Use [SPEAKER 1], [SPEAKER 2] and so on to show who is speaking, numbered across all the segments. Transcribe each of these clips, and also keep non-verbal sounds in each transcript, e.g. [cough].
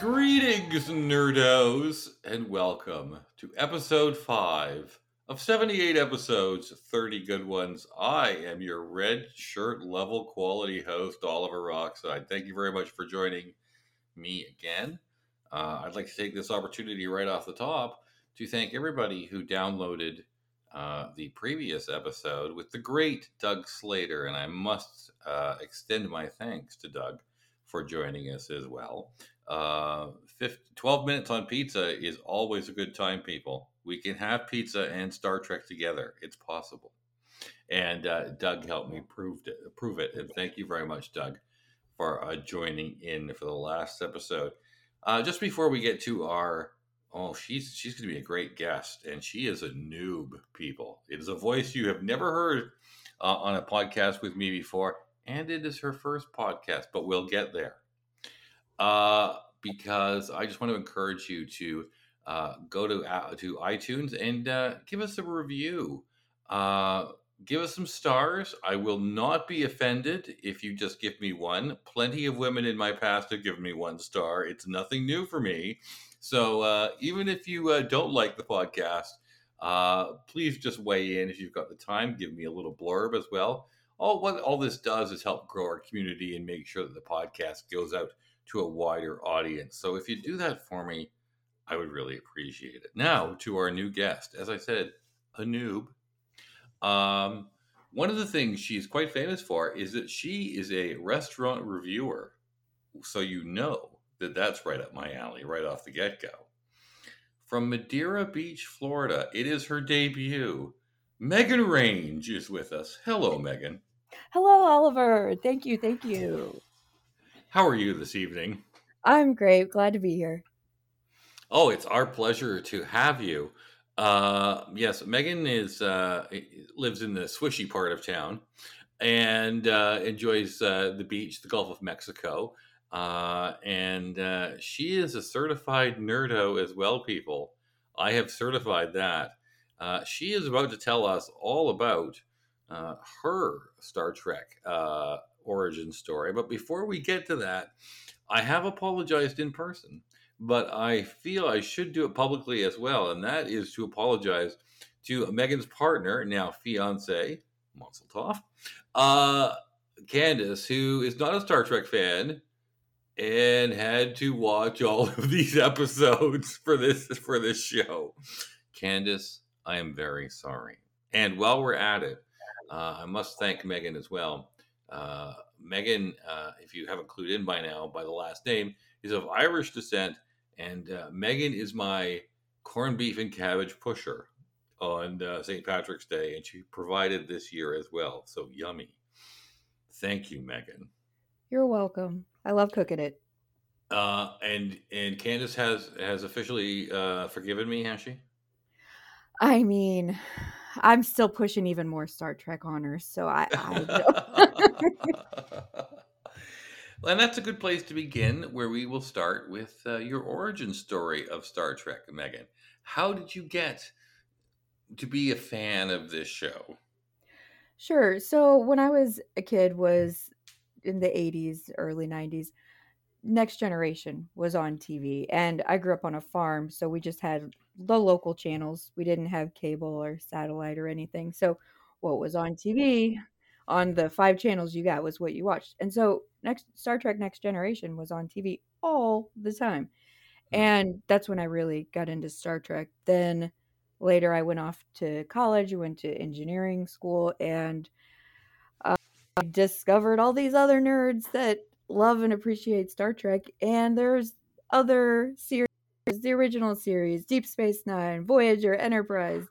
[SPEAKER 1] Greetings, nerdos, and welcome to episode 5 of 78 episodes, 30 good ones. I am your red shirt level quality host, Oliver Rockside. Thank you very much for joining me again. Uh, I'd like to take this opportunity right off the top to thank everybody who downloaded uh, the previous episode with the great Doug Slater, and I must uh, extend my thanks to Doug for joining us as well. Uh, 15, 12 minutes on pizza is always a good time, people. We can have pizza and Star Trek together. It's possible. And uh, Doug helped me prove it, prove it. And thank you very much, Doug, for uh, joining in for the last episode. Uh, just before we get to our oh, she's she's going to be a great guest, and she is a noob. People, it is a voice you have never heard uh, on a podcast with me before, and it is her first podcast. But we'll get there uh, because I just want to encourage you to uh, go to uh, to iTunes and uh, give us a review. Uh, give us some stars. I will not be offended if you just give me one. Plenty of women in my past have given me one star. It's nothing new for me. So uh, even if you uh, don't like the podcast, uh, please just weigh in if you've got the time. Give me a little blurb as well. All what all this does is help grow our community and make sure that the podcast goes out to a wider audience. So if you do that for me, I would really appreciate it. Now to our new guest. As I said, a noob. Um, one of the things she's quite famous for is that she is a restaurant reviewer. So you know that that's right up my alley, right off the get go. From Madeira Beach, Florida, it is her debut. Megan Range is with us. Hello, Megan.
[SPEAKER 2] Hello, Oliver. Thank you. Thank you.
[SPEAKER 1] How are you this evening?
[SPEAKER 2] I'm great. Glad to be here.
[SPEAKER 1] Oh, it's our pleasure to have you. Uh, yes, Megan is uh, lives in the swishy part of town and uh, enjoys uh, the beach, the Gulf of Mexico. Uh, and uh, she is a certified nerdo as well, people. I have certified that. Uh, she is about to tell us all about uh, her Star Trek uh, origin story. But before we get to that, I have apologized in person, but I feel I should do it publicly as well. And that is to apologize to Megan's partner, now fiance, Mazel Tov, uh, Candace, who is not a Star Trek fan and had to watch all of these [laughs] episodes for this for this show. Candace, I am very sorry. And while we're at it, uh, I must thank Megan as well. Uh, Megan, uh, if you haven't clued in by now by the last name, is of Irish descent, and uh, Megan is my corned beef and cabbage pusher on uh, St. Patrick's Day, and she provided this year as well. So yummy. Thank you, Megan.
[SPEAKER 2] You're welcome. I love cooking it.
[SPEAKER 1] Uh, and and Candace has has officially uh, forgiven me, has she?
[SPEAKER 2] I mean, I'm still pushing even more Star Trek on her, so I.
[SPEAKER 1] I [laughs] [laughs] and that's a good place to begin, where we will start with uh, your origin story of Star Trek, Megan. How did you get to be a fan of this show?
[SPEAKER 2] Sure. So when I was a kid, was in the 80s, early 90s, Next Generation was on TV. And I grew up on a farm, so we just had the local channels. We didn't have cable or satellite or anything. So what was on TV on the five channels you got was what you watched. And so next Star Trek Next Generation was on TV all the time. Hmm. And that's when I really got into Star Trek. Then later I went off to college, went to engineering school and I discovered all these other nerds that love and appreciate Star Trek, and there's other series, the original series, Deep Space Nine, Voyager, Enterprise.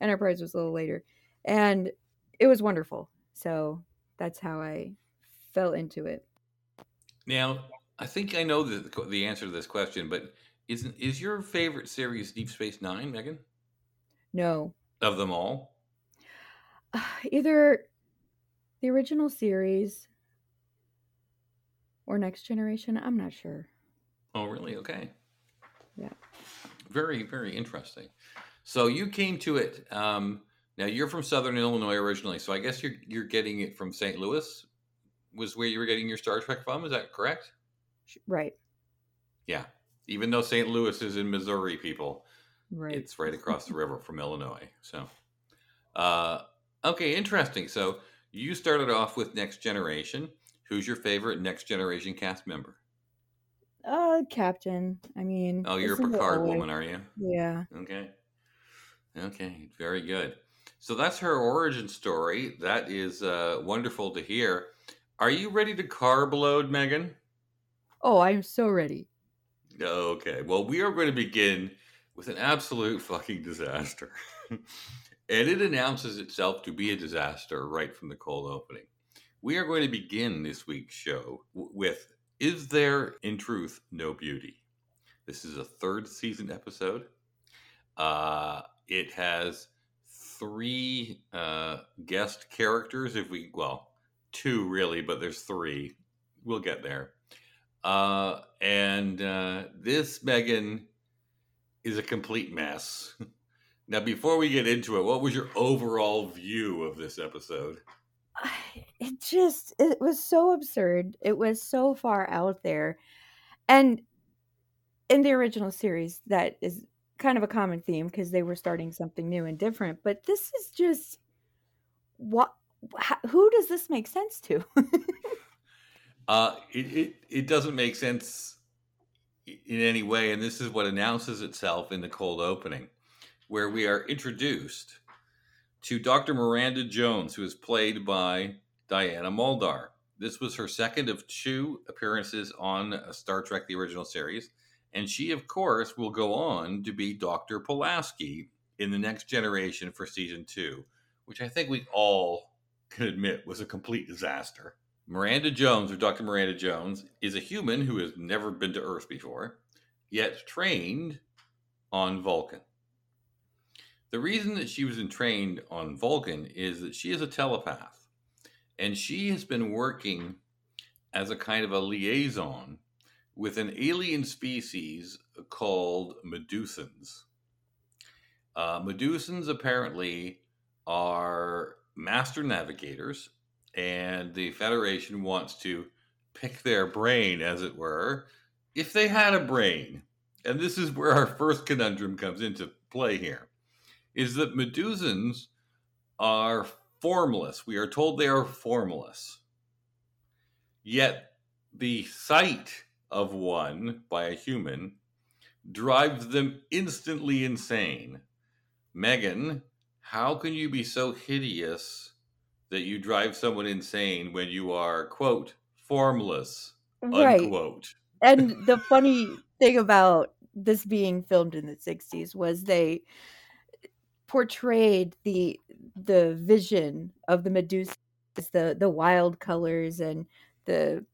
[SPEAKER 2] Enterprise was a little later, and it was wonderful. So that's how I fell into it.
[SPEAKER 1] Now, I think I know the the answer to this question, but is is your favorite series Deep Space Nine, Megan?
[SPEAKER 2] No.
[SPEAKER 1] Of them all? [sighs]
[SPEAKER 2] Either the original series or Next Generation. I'm not sure.
[SPEAKER 1] Oh, really? Okay.
[SPEAKER 2] Yeah.
[SPEAKER 1] Very, very interesting. So you came to it. Um, now you're from Southern Illinois originally, so I guess you're you're getting it from St. Louis. Was where you were getting your Star Trek from? Is that correct?
[SPEAKER 2] Right.
[SPEAKER 1] Yeah. Even though St. Louis is in Missouri, people,
[SPEAKER 2] Right.
[SPEAKER 1] it's right across the river from Illinois. So, uh, okay, interesting. So you started off with Next Generation. Who's your favorite Next Generation cast member?
[SPEAKER 2] Uh, Captain. I mean,
[SPEAKER 1] Oh, you're a Picard woman, are you?
[SPEAKER 2] Yeah.
[SPEAKER 1] Okay. Okay, very good. So that's her origin story. That is uh, wonderful to hear. Are you ready to carb load, Megan?
[SPEAKER 2] Oh, I'm so ready.
[SPEAKER 1] Okay. Well, we are going to begin with an absolute fucking disaster. [laughs] and it announces itself to be a disaster right from the cold opening. We are going to begin this week's show with Is There, in Truth, No Beauty? This is a third season episode. Uh, it has three uh, guest characters. If we, well, two really, but there's three. We'll get there. Uh, and uh, this, Megan, is a complete mess. [laughs] Now, before we get into it, what was your overall view of this episode? [sighs]
[SPEAKER 2] It just it was so absurd. It was so far out there. And in the original series that is kind of a common theme because they were starting something new and different, but this is just what wh- who does this make sense to? [laughs]
[SPEAKER 1] Uh, it, it, it doesn't make sense in any way, and this is what announces itself in the cold opening, where we are introduced to Dr. Miranda Jones, who is played by Diana Muldaur. This was her second of two appearances on uh, Star Trek: The Original Series, and she, of course, will go on to be Dr. Pulaski in the Next Generation for season two, which I think we all can admit was a complete disaster. Miranda Jones, or Dr. Miranda Jones, is a human who has never been to Earth before, yet trained on Vulcan. The reason that she was trained on Vulcan is that she is a telepath, and she has been working as a kind of a liaison with an alien species called Medusans. Uh, Medusans apparently are master navigators, and the Federation wants to pick their brain, as it were, if they had a brain. And this is where our first conundrum comes into play here is that Medusans are formless. We are told they are formless. Yet the sight of one by a human drives them instantly insane. Megan, how can you be so hideous that you drive someone insane when you are, quote, formless,
[SPEAKER 2] right.
[SPEAKER 1] unquote?
[SPEAKER 2] And [laughs] the funny thing about this being filmed in the 60s was they portrayed the the vision of the Medusa the the wild colors and the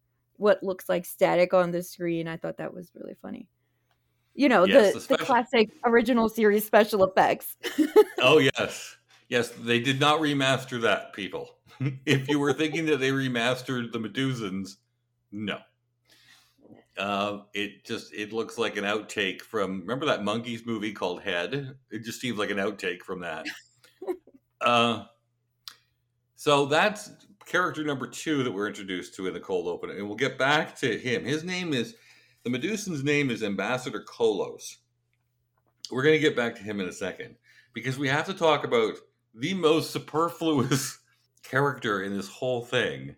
[SPEAKER 2] what looks like static on the screen. I thought that was really funny. You know,
[SPEAKER 1] Yes,
[SPEAKER 2] the,
[SPEAKER 1] the
[SPEAKER 2] the classic original series special effects. [laughs]
[SPEAKER 1] Oh yes, yes. They did not remaster that, people. [laughs] if you were thinking that they remastered the Medusans, no. Uh, it just it looks like an outtake from remember that monkeys movie called Head. It just seems like an outtake from that. [laughs] uh, so that's character number two that we're introduced to in the cold open, and we'll get back to him. His name is the Medusan's name is Ambassador Kollos. We're going to get back to him in a second because we have to talk about the most superfluous [laughs] character in this whole thing,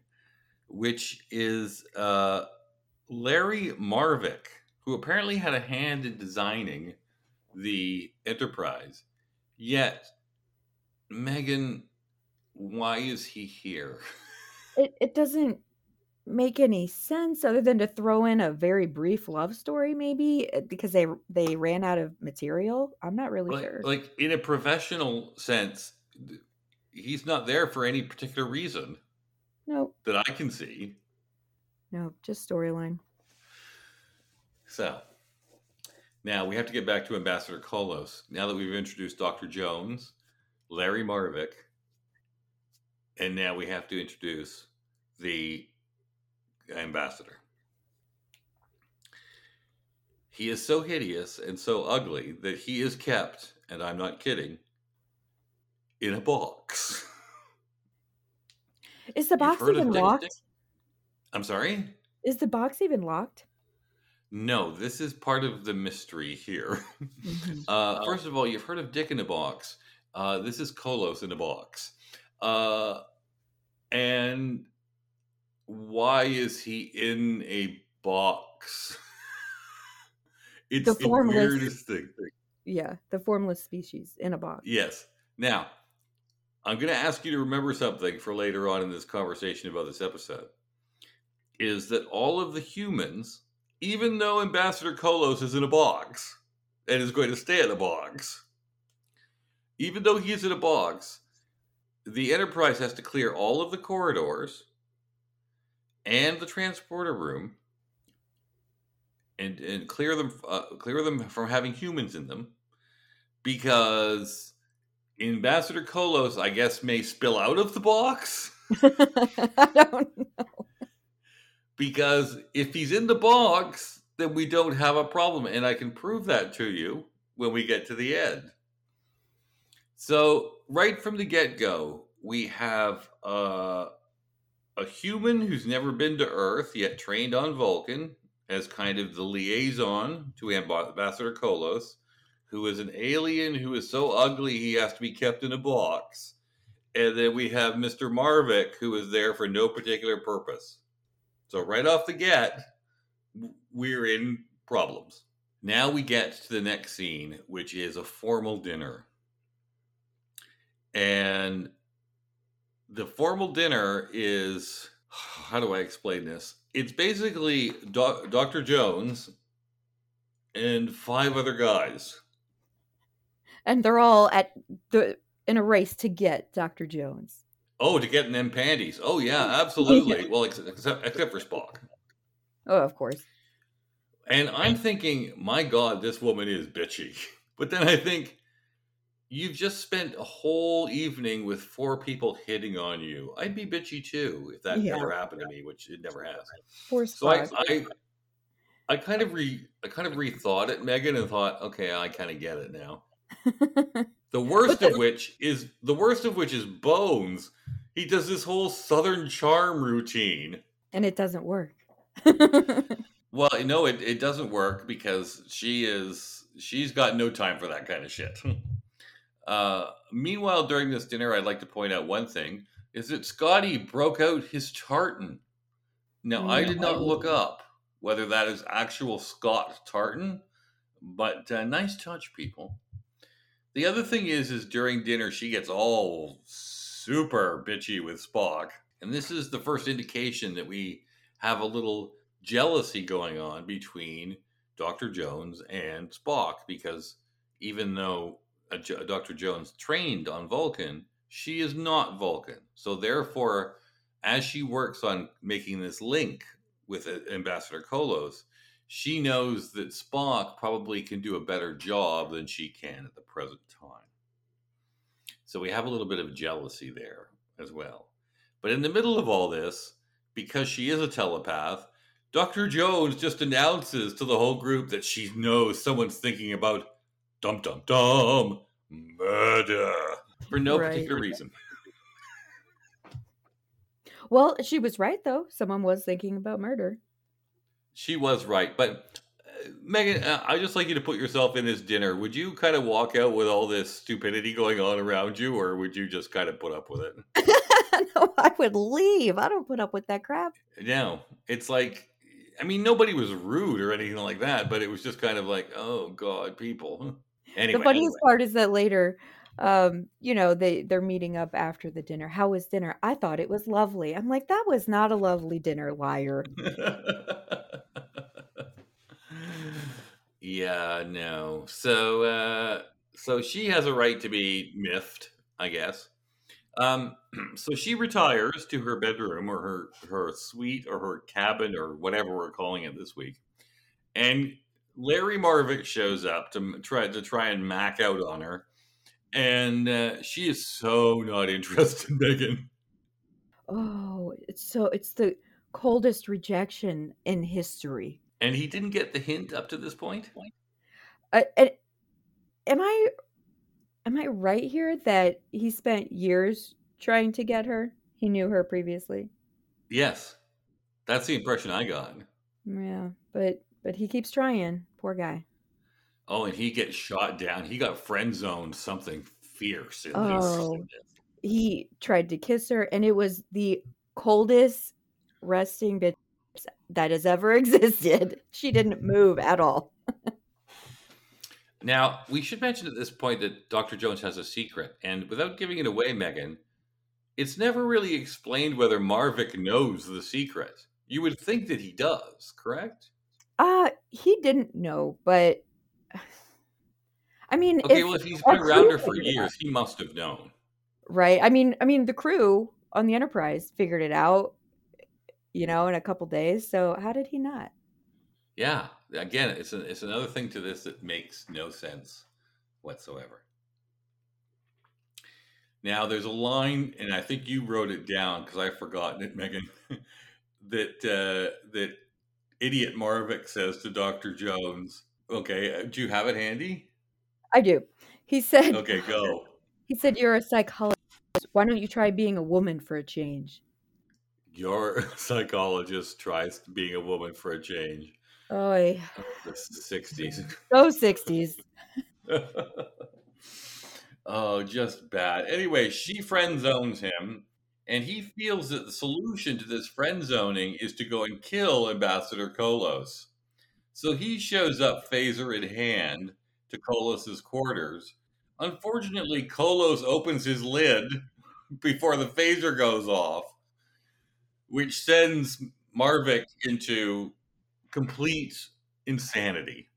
[SPEAKER 1] which is uh, Larry Marvick, who apparently had a hand in designing the Enterprise. Yet, Megan, why is he here? [laughs]
[SPEAKER 2] it it doesn't make any sense other than to throw in a very brief love story maybe uh, because they they ran out of material. I'm not really
[SPEAKER 1] like,
[SPEAKER 2] sure.
[SPEAKER 1] like in a professional sense, he's not there for any particular reason
[SPEAKER 2] no,
[SPEAKER 1] that I can see.
[SPEAKER 2] no, just storyline.
[SPEAKER 1] So now we have to get back to Ambassador Kollos. Now that we've introduced Dr. Jones, Larry Marvick, and now we have to introduce the ambassador. He is so hideous and so ugly that he is kept, and I'm not kidding, in a box. [laughs]
[SPEAKER 2] Is the box even locked?
[SPEAKER 1] Dick? I'm sorry?
[SPEAKER 2] Is the box even locked?
[SPEAKER 1] No, this is part of the mystery here.
[SPEAKER 2] Mhm. [laughs]
[SPEAKER 1] Uh, first of all, you've heard of Dick in a Box. Uh, this is Kollos in a box. Uh, and why is he in a box? [laughs] it's
[SPEAKER 2] The
[SPEAKER 1] the,
[SPEAKER 2] formless-
[SPEAKER 1] weirdest thing.
[SPEAKER 2] Yeah, the formless species in a box.
[SPEAKER 1] Yes. Now, I'm going to ask you to remember something for later on in this conversation about this episode. Is that all of the humans, even though Ambassador Kollos is in a box and is going to stay in a box, even though he's in a box, the Enterprise has to clear all of the corridors and the transporter room and, and clear them uh, clear them from having humans in them because Ambassador Kollos, I guess, may spill out of the box. [laughs]
[SPEAKER 2] I don't know.
[SPEAKER 1] Because if he's in the box, then we don't have a problem. And I can prove that to you when we get to the end. So, right from the get go, we have uh, a human who's never been to Earth, yet trained on Vulcan, as kind of the liaison to Ambassador Kollos, who is an alien who is so ugly he has to be kept in a box. And then we have Mr. Marvick, who is there for no particular purpose. So, right off the get, we're in problems. Now we get to the next scene, which is a formal dinner. And the formal dinner is how do I explain this? It's basically doc, Dr. Jones and five other guys.
[SPEAKER 2] And they're all at the in a race to get Dr. Jones.
[SPEAKER 1] Oh, to get in them panties. Oh yeah, absolutely. Well, except except for Spock.
[SPEAKER 2] Oh, of course.
[SPEAKER 1] And I'm thinking, my God, this woman is bitchy. [laughs] But then I think, you've just spent a whole evening with four people hitting on you. I'd be bitchy too if that
[SPEAKER 2] Yeah.
[SPEAKER 1] ever happened to me, which it never has.
[SPEAKER 2] Poor
[SPEAKER 1] So I, I, I kind of re, I kind of rethought it, Megan, and thought, okay, I kind of get it now. [laughs] The worst of which is the worst of which is Bones. He does this whole Southern charm routine.
[SPEAKER 2] and it doesn't work.
[SPEAKER 1] Well, no, it, it doesn't work because she is she's got no time for that kind of shit. [laughs] Uh, meanwhile, during this dinner, I'd like to point out one thing: is that Scotty broke out his tartan. Now, I did not look up whether that is actual Scott tartan, but uh, nice touch, people. The other thing is, is during dinner she gets all super bitchy with Spock, and this is the first indication that we have a little jealousy going on between Dr. Jones and Spock because even though uh, Jo- Dr. Jones trained on Vulcan, she is not Vulcan. So therefore, as she works on making this link with uh, Ambassador Kollos, she knows that Spock probably can do a better job than she can at the present time. So we have a little bit of jealousy there as well. But in the middle of all this, because she is a telepath, Dr. Jones just announces to the whole group that she knows someone's thinking about dum dum dum murder for no
[SPEAKER 2] Right.
[SPEAKER 1] particular reason.
[SPEAKER 2] well, she was right though. Someone was thinking about murder.
[SPEAKER 1] She was right, but uh, Megan, uh, I just like you to put yourself in this dinner. Would you kind of walk out with all this stupidity going on around you, or would you just kind of put up with it? [laughs]
[SPEAKER 2] no, I would leave. I don't put up with that crap.
[SPEAKER 1] No, it's like, I mean, nobody was rude or anything like that, but it was just kind of like, oh god, people. Anyway,
[SPEAKER 2] the funniest part is that later, um, you know, they they're meeting up after the dinner. How was dinner? I thought it was lovely. I'm like, that was not a lovely dinner, liar. [laughs]
[SPEAKER 1] yeah, no. So, uh, so she has a right to be miffed, I guess. Um, [clears throat] so she retires to her bedroom or her her suite or her cabin or whatever we're calling it this week, and Larry Marvick shows up to try to try and mac out on her, and uh, she is so not interested, in [laughs] Megan.
[SPEAKER 2] Oh, it's so it's the coldest rejection in history.
[SPEAKER 1] And he didn't get the hint up to this point.
[SPEAKER 2] Uh, and am I am I right here that he spent years trying to get her? He knew her previously.
[SPEAKER 1] Yes, that's the impression I got.
[SPEAKER 2] Yeah, but But he keeps trying. Poor guy.
[SPEAKER 1] Oh, and he gets shot down. He got friend zoned something fierce in
[SPEAKER 2] Oh. He tried to kiss her, and it was the coldest resting bitch that has ever [laughs] existed. She didn't move at all. [laughs]
[SPEAKER 1] Now, we should mention at this point that Dr. Jones has a secret, and without giving it away, Megan, it's never really explained whether Marvick knows the secret. You would think that he does, correct?
[SPEAKER 2] Uh, he didn't know, but I mean,
[SPEAKER 1] Okay,
[SPEAKER 2] if
[SPEAKER 1] well, if he's been around her for
[SPEAKER 2] it out,
[SPEAKER 1] years, he must have known.
[SPEAKER 2] right? I mean, I mean, the crew on the Enterprise figured it out, you know, in a couple days. So how did he not?
[SPEAKER 1] Yeah, again, it's a, it's another thing to this that makes no sense whatsoever. Now, there's a line, and I think you wrote it down because I've forgotten it, Megan. [laughs] that uh, that idiot Marvick says to Doctor Jones. Okay, uh, do you have it handy?
[SPEAKER 2] I do. He said,
[SPEAKER 1] Okay, go. [laughs]
[SPEAKER 2] he said, you're a psychologist. Why don't you try being a woman for a change?
[SPEAKER 1] Your [laughs] psychologist tries being a woman for a change.
[SPEAKER 2] Oh,
[SPEAKER 1] The '60s.
[SPEAKER 2] go 60s.
[SPEAKER 1] oh, just bad. Anyway, she friend zones him, and he feels that the solution to this friend zoning is to go and kill Ambassador Kollos. So he shows up, phaser in hand, to Kollos's quarters. Unfortunately, Kollos opens his lid [laughs] before the phaser goes off, which sends Marvick into complete insanity.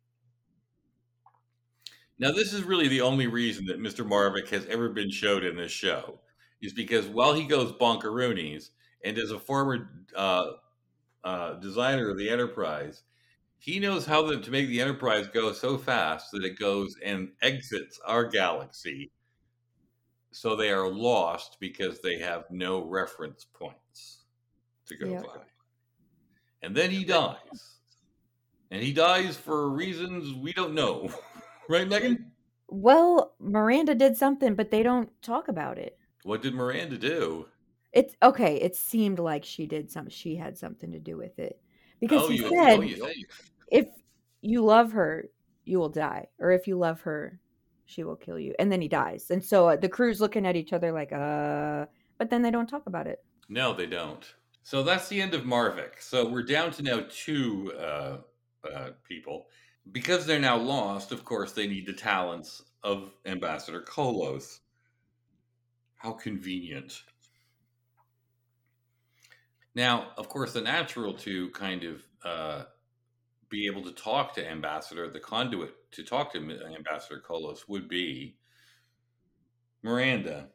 [SPEAKER 1] Now, this is really the only reason that Mr. Marvick has ever been showed in this show, is because while he goes bonkeroonies, and as a former uh, uh, designer of the Enterprise, he knows how the, to make the Enterprise go so fast that it goes and exits our galaxy, so they are lost because they have no reference points to go
[SPEAKER 2] Yep.
[SPEAKER 1] by. And then he dies. And he dies for reasons we don't know. [laughs] right, Megan?
[SPEAKER 2] Well, Miranda did something, but they don't talk about it.
[SPEAKER 1] What did Miranda do?
[SPEAKER 2] It's okay. It seemed like she did some. She had something to do with it because
[SPEAKER 1] Oh,
[SPEAKER 2] he
[SPEAKER 1] you,
[SPEAKER 2] said,
[SPEAKER 1] oh, you,
[SPEAKER 2] "If you love her, you will die, or if you love her, she will kill you." And then he dies. And so uh, the crew's looking at each other like, "Uh," but then they don't talk about it.
[SPEAKER 1] No, they don't. So that's the end of Marvick. So we're down to now two uh, uh, people. Because they're now lost, of course, they need the talents of Ambassador Kollos. How convenient. Now, of course, the natural to kind of uh, be able to talk to Ambassador, the conduit to talk to Ambassador Kollos would be Miranda.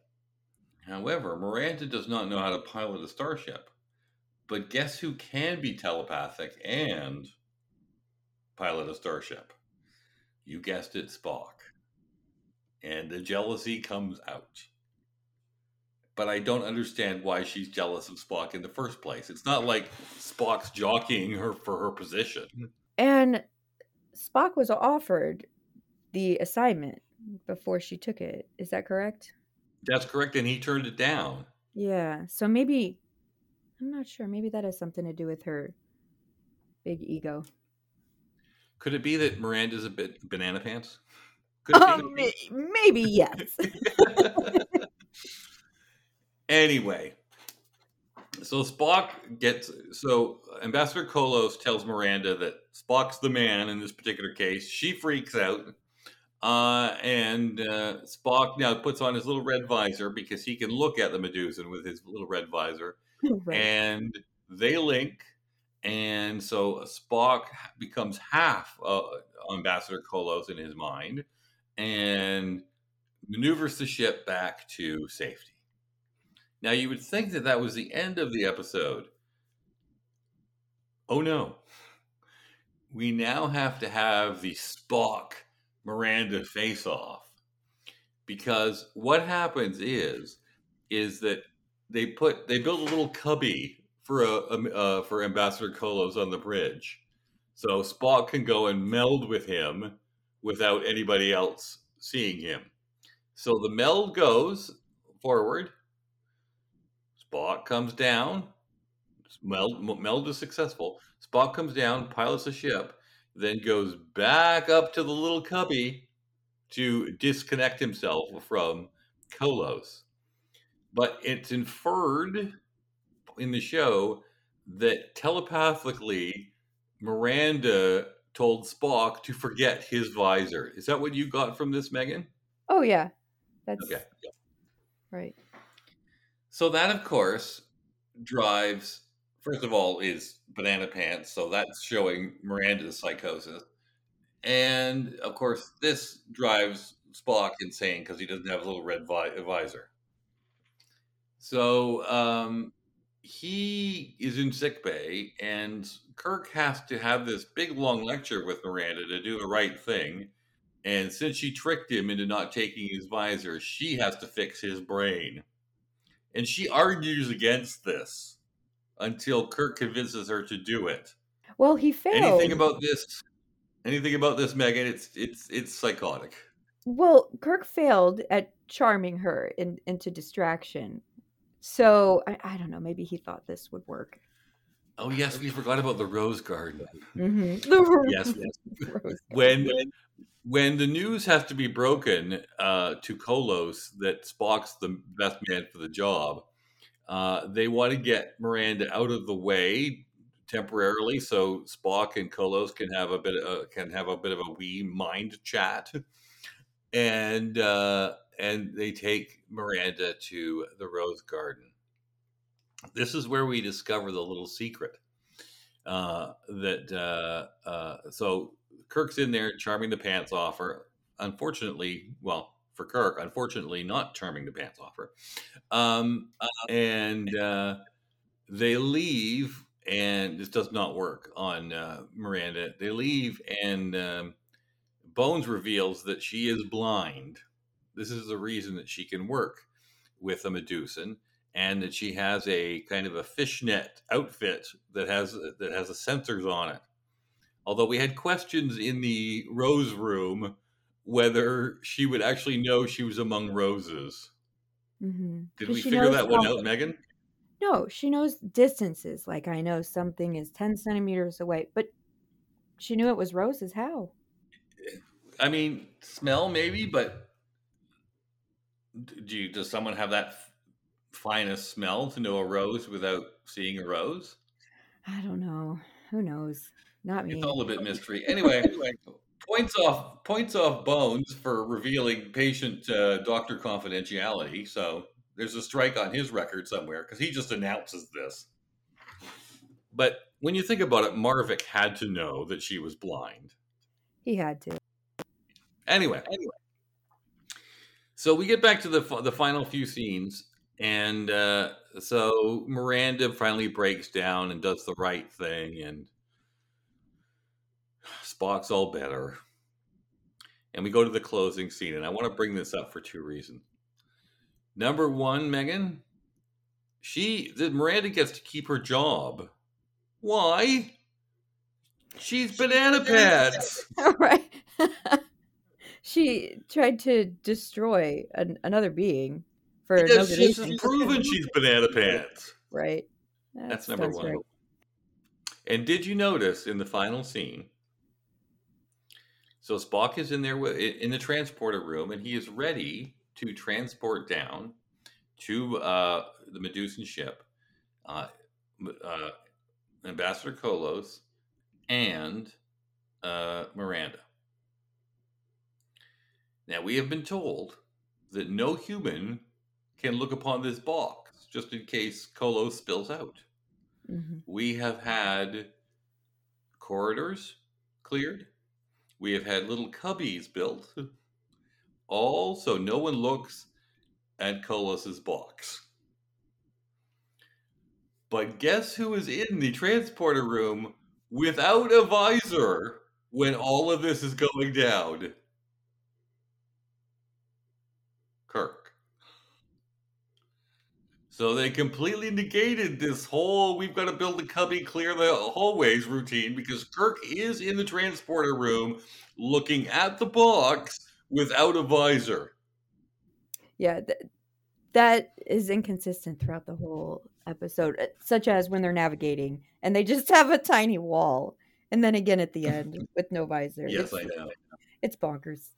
[SPEAKER 1] However, Miranda does not know how to pilot a starship. But guess who can be telepathic and pilot a starship? You guessed it, Spock. And the jealousy comes out. But I don't understand why she's jealous of Spock in the first place. It's not like Spock's jockeying her for her position.
[SPEAKER 2] And Spock was offered the assignment before she took it. Is that correct?
[SPEAKER 1] That's correct, and he turned it down.
[SPEAKER 2] Yeah. So maybe I'm not sure. Maybe that has something to do with her big ego.
[SPEAKER 1] Could it be that Miranda's a bit banana pants? Could it
[SPEAKER 2] Um,
[SPEAKER 1] be?
[SPEAKER 2] maybe yes. [laughs] [laughs]
[SPEAKER 1] anyway, so Spock gets so Ambassador Kollos tells Miranda that Spock's the man in this particular case. She freaks out, uh, and uh, Spock now puts on his little red visor because he can look at the Medusan with his little red visor, [laughs]
[SPEAKER 2] right.
[SPEAKER 1] and they link. And so Spock becomes half uh, Ambassador Kollos in his mind, and maneuvers the ship back to safety. Now, you would think that that was the end of the episode. Oh no. We now have to have the Spock Miranda face off. Because what happens is is that they put they build a little cubby for a, a uh, for Ambassador Kollos on the bridge. So Spock can go and meld with him without anybody else seeing him. So the meld goes forward. Spock comes down. Meld, meld is successful. Spock comes down, pilots the ship, then goes back up to the little cubby to disconnect himself from Kollos. But it's inferred in the show that telepathically Miranda told Spock to forget his visor. Is that what you got from this, Megan?
[SPEAKER 2] Oh yeah, that's
[SPEAKER 1] Okay.
[SPEAKER 2] right.
[SPEAKER 1] So that, of course, drives. First of all, is banana pants. So that's showing Miranda's psychosis, and of course, this drives Spock insane because he doesn't have a little red vi- visor. So um, he is in sick bay, and Kirk has to have this big long lecture with Miranda to do the right thing. And since she tricked him into not taking his visor, she has to fix his brain. And she argues against this until Kirk convinces her to do it.
[SPEAKER 2] Well, he failed.
[SPEAKER 1] Anything about this? Anything about this, Megan? It's it's it's psychotic.
[SPEAKER 2] well, Kirk failed at charming her in, into distraction. So I, I don't know. Maybe he thought this would work.
[SPEAKER 1] Oh yes, we forgot about the rose garden.
[SPEAKER 2] hmm
[SPEAKER 1] Yes, [laughs] when when the news has to be broken uh, to Kollos that Spock's the best man for the job, uh, they want to get Miranda out of the way temporarily, so Spock and Kollos can have a bit uh, can have a bit of a wee mind chat, and uh, and they take Miranda to the Rose Garden. This is where we discover the little secret uh, that uh, uh, so Kirk's in there charming the pants off her. Unfortunately, well, for Kirk, unfortunately, not charming the pants off her. Um, and uh, they leave, and this does not work on uh, Miranda. They leave, and um, Bones reveals that she is blind. This is the reason that she can work with a Medusan, and that she has a kind of a fishnet outfit that has that has the sensors on it. Although we had questions in the rose room whether she would actually know she was among roses.
[SPEAKER 2] hmm
[SPEAKER 1] Did we figure that one out, Megan?
[SPEAKER 2] No, she knows distances. Like I know something is 10 centimeters away, but she knew it was roses. How?
[SPEAKER 1] I mean, smell maybe, but do you, does someone have that finest smell to know a rose without seeing a rose?
[SPEAKER 2] I don't know. Who knows? Not me.
[SPEAKER 1] It's all a bit [laughs] mystery. Anyway, points off points off Bones for revealing patient uh, doctor confidentiality. So there's a strike on his record somewhere because he just announces this. But when you think about it, Marvick had to know that she was blind.
[SPEAKER 2] He had to.
[SPEAKER 1] Anyway, anyway. So we get back to the the final few scenes, and uh, so Miranda finally breaks down and does the right thing, and Spock's all better. And we go to the closing scene, and I want to bring this up for two reasons. Number one, Megan, she the Miranda gets to keep her job. Why? She's banana pants. [laughs]
[SPEAKER 2] right. [laughs] she tried to destroy an, another being for no
[SPEAKER 1] Because she's
[SPEAKER 2] reason.
[SPEAKER 1] proven [laughs] she's banana pants.
[SPEAKER 2] Right.
[SPEAKER 1] That's number
[SPEAKER 2] sounds
[SPEAKER 1] one.
[SPEAKER 2] right.
[SPEAKER 1] And did you notice in the final scene? So Spock is in there with, in the transporter room, and he is ready to transport down to uh, the Medusan ship, uh, uh, Ambassador Kollos and uh, Miranda. Now we have been told that no human can look upon this box, just in case Kollos spills out
[SPEAKER 2] Mhm.
[SPEAKER 1] we have had corridors cleared. We have had little cubbies built. All so no one looks at Kollos's box. But guess who is in the transporter room without a visor when all of this is going down? Kirk. So they completely negated this whole we've got to build the cubby, clear the hallways routine because Kirk is in the transporter room looking at the box without a visor.
[SPEAKER 2] Yeah, th- that is inconsistent throughout the whole episode, uh, such as when they're navigating and they just [laughs] have a tiny wall and then again at the end [laughs] with no visor.
[SPEAKER 1] Yes,
[SPEAKER 2] it's,
[SPEAKER 1] I know.
[SPEAKER 2] It's bonkers.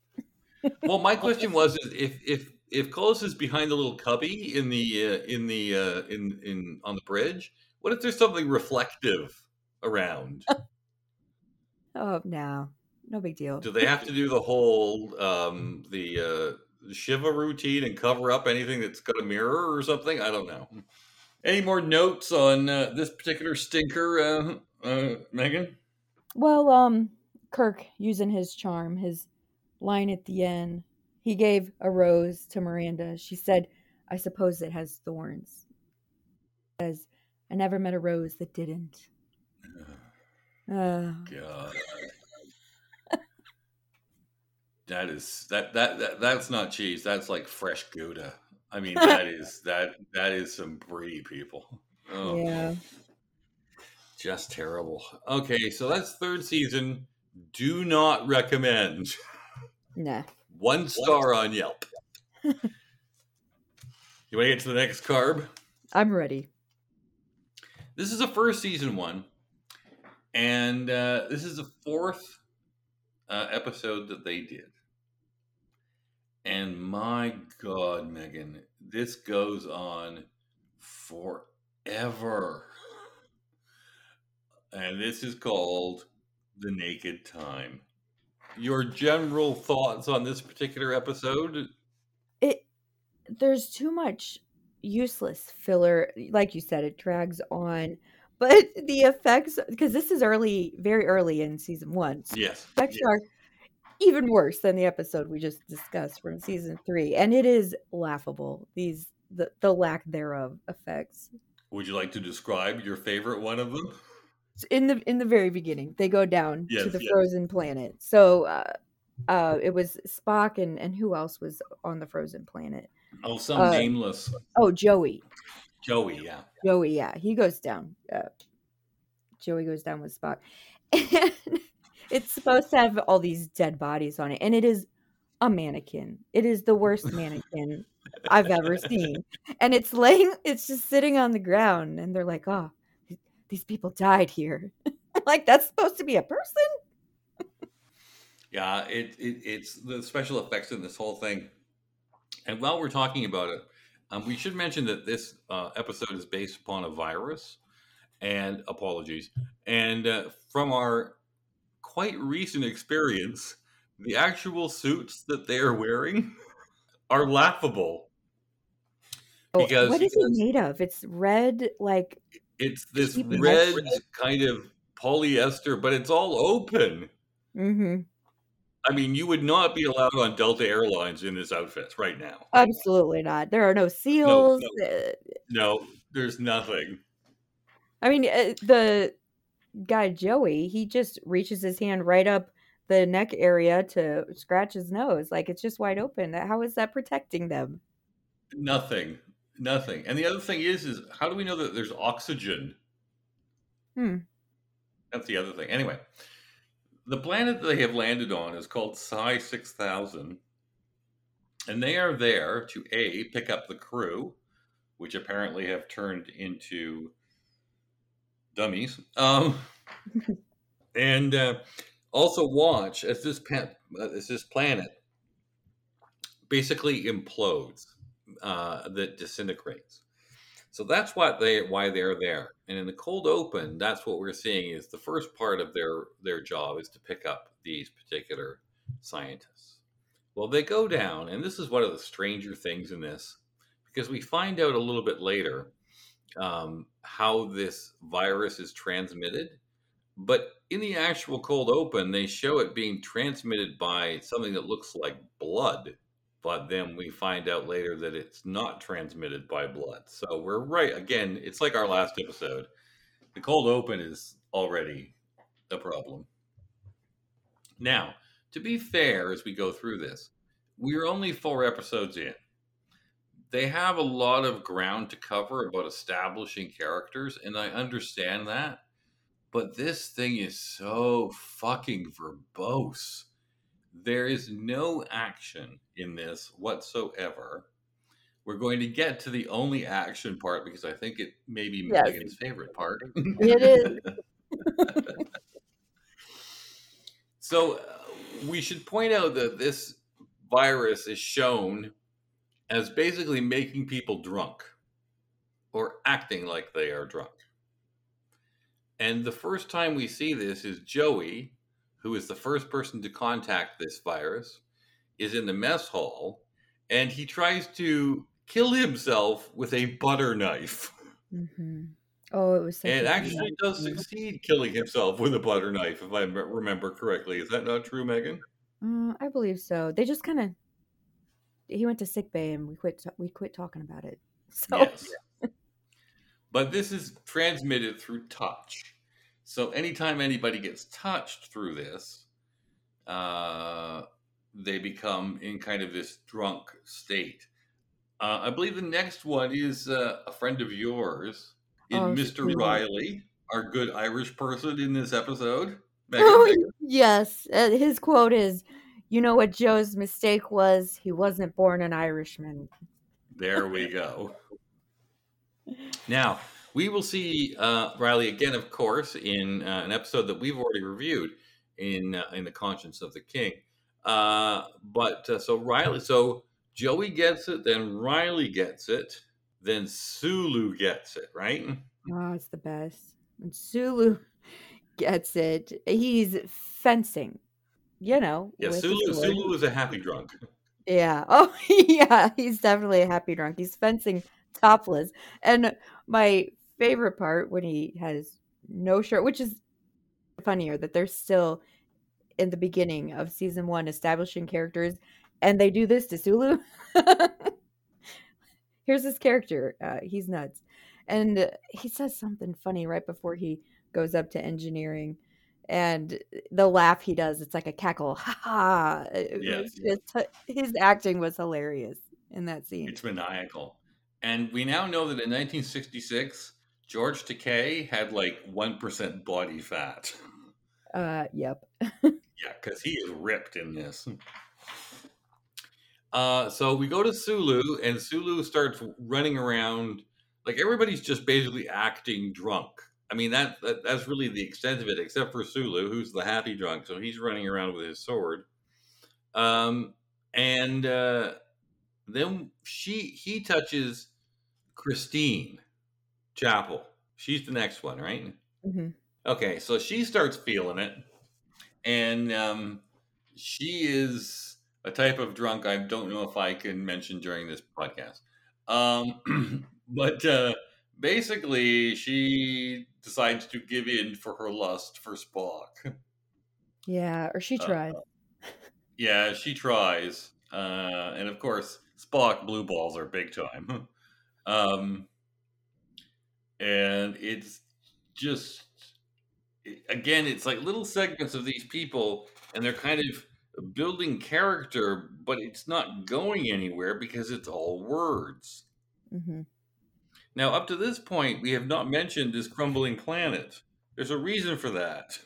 [SPEAKER 1] Well, my [laughs] question was: is if if if Kollos is behind the little cubby in the uh, in the uh, in in on the bridge, what if there's something reflective around?
[SPEAKER 2] Oh no, no big deal.
[SPEAKER 1] Do they have to do the whole um, the uh, Shiva routine and cover up anything that's got a mirror or something? I don't know. Any more notes on uh, this particular stinker, uh, uh, Megan?
[SPEAKER 2] Well, um, Kirk using his charm, his line at the end, he gave a rose to Miranda. She said, "I suppose it has thorns." Says, "I never met a rose that didn't." [sighs] Uh,
[SPEAKER 1] God. that is that, that that that's not cheese. That's like fresh Gouda. I mean, that is [laughs] that that is some brie people. Oh,
[SPEAKER 2] yeah.
[SPEAKER 1] just terrible. Okay, so that's third season. Do not recommend.
[SPEAKER 2] Nah.
[SPEAKER 1] One star on Yelp. [laughs] you want to get to the next carb?
[SPEAKER 2] I'm ready.
[SPEAKER 1] This is a first season one, and uh, this is the fourth uh, episode that they did. And my God, Megan, this goes on forever. And this is called The Naked Time. Your general thoughts on this particular episode?
[SPEAKER 2] It there's too much useless filler. Like you said, it drags on. [laughs] But the effects, because this is early, very early in season one, so
[SPEAKER 1] Yes.
[SPEAKER 2] effects
[SPEAKER 1] yes.
[SPEAKER 2] are even worse than the episode we just discussed from season three, and it is laughable. These the the lack thereof effects.
[SPEAKER 1] Would you like to describe your favorite one of them?
[SPEAKER 2] In the in the very beginning, they go down to the
[SPEAKER 1] yes.
[SPEAKER 2] frozen planet. So uh, uh, it was Spock and and who else was on the frozen planet?
[SPEAKER 1] Oh, some
[SPEAKER 2] Uh,
[SPEAKER 1] nameless
[SPEAKER 2] Oh, Joey.
[SPEAKER 1] Joey, yeah.
[SPEAKER 2] Joey, yeah, he goes down. Uh, Joey goes down with Spock, [laughs] and it's supposed to have all these dead bodies on it, and it is a mannequin. It is the worst mannequin I've ever seen, and it's laying. It's just sitting on the ground, and they're like, "Oh, these people died here." [laughs] like that's supposed to be a person.
[SPEAKER 1] Yeah, it, it it's the special effects in this whole thing. And while we're talking about it, um, we should mention that this uh, episode is based upon a virus. And apologies. And uh, from our quite recent experience, the actual suits that they are wearing [laughs] are laughable.
[SPEAKER 2] Oh,
[SPEAKER 1] Because-
[SPEAKER 2] what is it made of? It's red, like
[SPEAKER 1] It's this
[SPEAKER 2] Keep red
[SPEAKER 1] kind of polyester, but it's all open.
[SPEAKER 2] hmm
[SPEAKER 1] I mean, you would not be allowed on Delta Airlines in this outfit right now.
[SPEAKER 2] absolutely not. There are no seals.
[SPEAKER 1] no.
[SPEAKER 2] uh,
[SPEAKER 1] No, there's nothing.
[SPEAKER 2] I mean, uh, the guy Joey, he just reaches his hand right up the neck area to scratch his nose. Like it's just wide open. How is that protecting them?
[SPEAKER 1] Nothing. Nothing. And the other thing is, is how do we know that there's oxygen?
[SPEAKER 2] Hmm.
[SPEAKER 1] That's the other thing. Anyway, the planet that they have landed on is called Psi 6000. And they are there to A, pick up the crew, which apparently have turned into dummies. Um, [laughs] and uh, also watch as this, pa- uh, as this planet basically implodes, uh, that disintegrates. So that's what they why they're there. And in the cold open, that's what we're seeing is the first part of their their job is to pick up these particular scientists. Well, they go down, and this is one of the stranger things in this, because we find out a little bit later um, how this virus is transmitted. But in the actual cold open, they show it being transmitted by something that looks like blood but then we find out later that it's not transmitted by blood. So we're right again. It's like our last episode. The cold open is already a problem. Now, to be fair, as we go through this, we're only four episodes in. They have a lot of ground to cover about establishing characters, and I understand that. But this thing is so fucking verbose. There is no action in this whatsoever. We're going to get to the only action part because I think it may be
[SPEAKER 2] Yes.
[SPEAKER 1] Megan's favorite part.
[SPEAKER 2] It is. [laughs]
[SPEAKER 1] So uh, we should point out that this virus is shown as basically making people drunk or acting like they are drunk. And the first time we see this is Joey, who is the first person to contact this virus, is in the mess hall and he tries to kill himself with a butter knife.
[SPEAKER 2] hmm Oh, it was such
[SPEAKER 1] And actually does succeed killing himself with a butter knife, if I remember correctly. Is that not true, Megan?
[SPEAKER 2] Uh, I believe so. They just kind of he went to sick bay and we quit we quit talking about it. [laughs] So
[SPEAKER 1] Yes. But this is transmitted through touch. So anytime anybody gets touched through this, uh, they become in kind of this drunk state. Uh, I believe the next one is uh, a friend of yours in
[SPEAKER 2] Oh,
[SPEAKER 1] Mr.
[SPEAKER 2] Sulu.
[SPEAKER 1] Riley, our good Irish person in this episode. Megan,
[SPEAKER 2] Oh,
[SPEAKER 1] Megan?
[SPEAKER 2] yes, uh, his quote is, "You know what Joe's mistake was? He wasn't born an Irishman."
[SPEAKER 1] There we go. Now, we will see uh, Riley again, of course, in uh, an episode that we've already reviewed in uh, in the Conscience of the King. Uh, but uh, so Riley, so Joey gets it, then Riley gets it, then Sulu gets it, right?
[SPEAKER 2] Oh, it's the best. And Sulu [laughs] gets it. He's fencing, you know.
[SPEAKER 1] Yeah, Sulu. Sulu is a happy drunk.
[SPEAKER 2] Yeah. [laughs] Oh, yeah. He's definitely a happy drunk. He's fencing topless. And my favorite part when he has no shirt, which is funnier that they're still in the beginning of season one establishing characters, and they do this to Sulu. [laughs] Here's this character. Uh, he's nuts. And he says something funny right before he goes up to engineering. And the laugh he does, it's like a cackle. Ha ha.
[SPEAKER 1] Yes.
[SPEAKER 2] just, his acting was hilarious in that scene.
[SPEAKER 1] It's maniacal. And we now know that in 1966, George Takei had like 1% body fat.
[SPEAKER 2] Uh, yep. [laughs]
[SPEAKER 1] Yeah, because he is ripped in this. Uh, so we go to Sulu, and Sulu starts running around. Like everybody's just basically acting drunk. I mean, that, that that's really the extent of it, except for Sulu, who's the happy drunk. So he's running around with his sword. Um, and uh, then she he touches Christine Chapel. She's the next one, right?
[SPEAKER 2] hmm
[SPEAKER 1] Okay, so she starts feeling it, and um, she is a type of drunk I don't know if I can mention during this podcast. Um, [clears throat] but uh, basically, she decides to give in for her lust for Spock.
[SPEAKER 2] Yeah, or she
[SPEAKER 1] Uh,
[SPEAKER 2] tries.
[SPEAKER 1] Yeah, she tries, uh, and of course, Spock blue balls are big time. [laughs] um, and it's just again, it's like little segments of these people, and they're kind of building character, but it's not going anywhere because it's all words.
[SPEAKER 2] mm-hmm.
[SPEAKER 1] Now, up to this point, we have not mentioned this crumbling planet. There's a reason for that,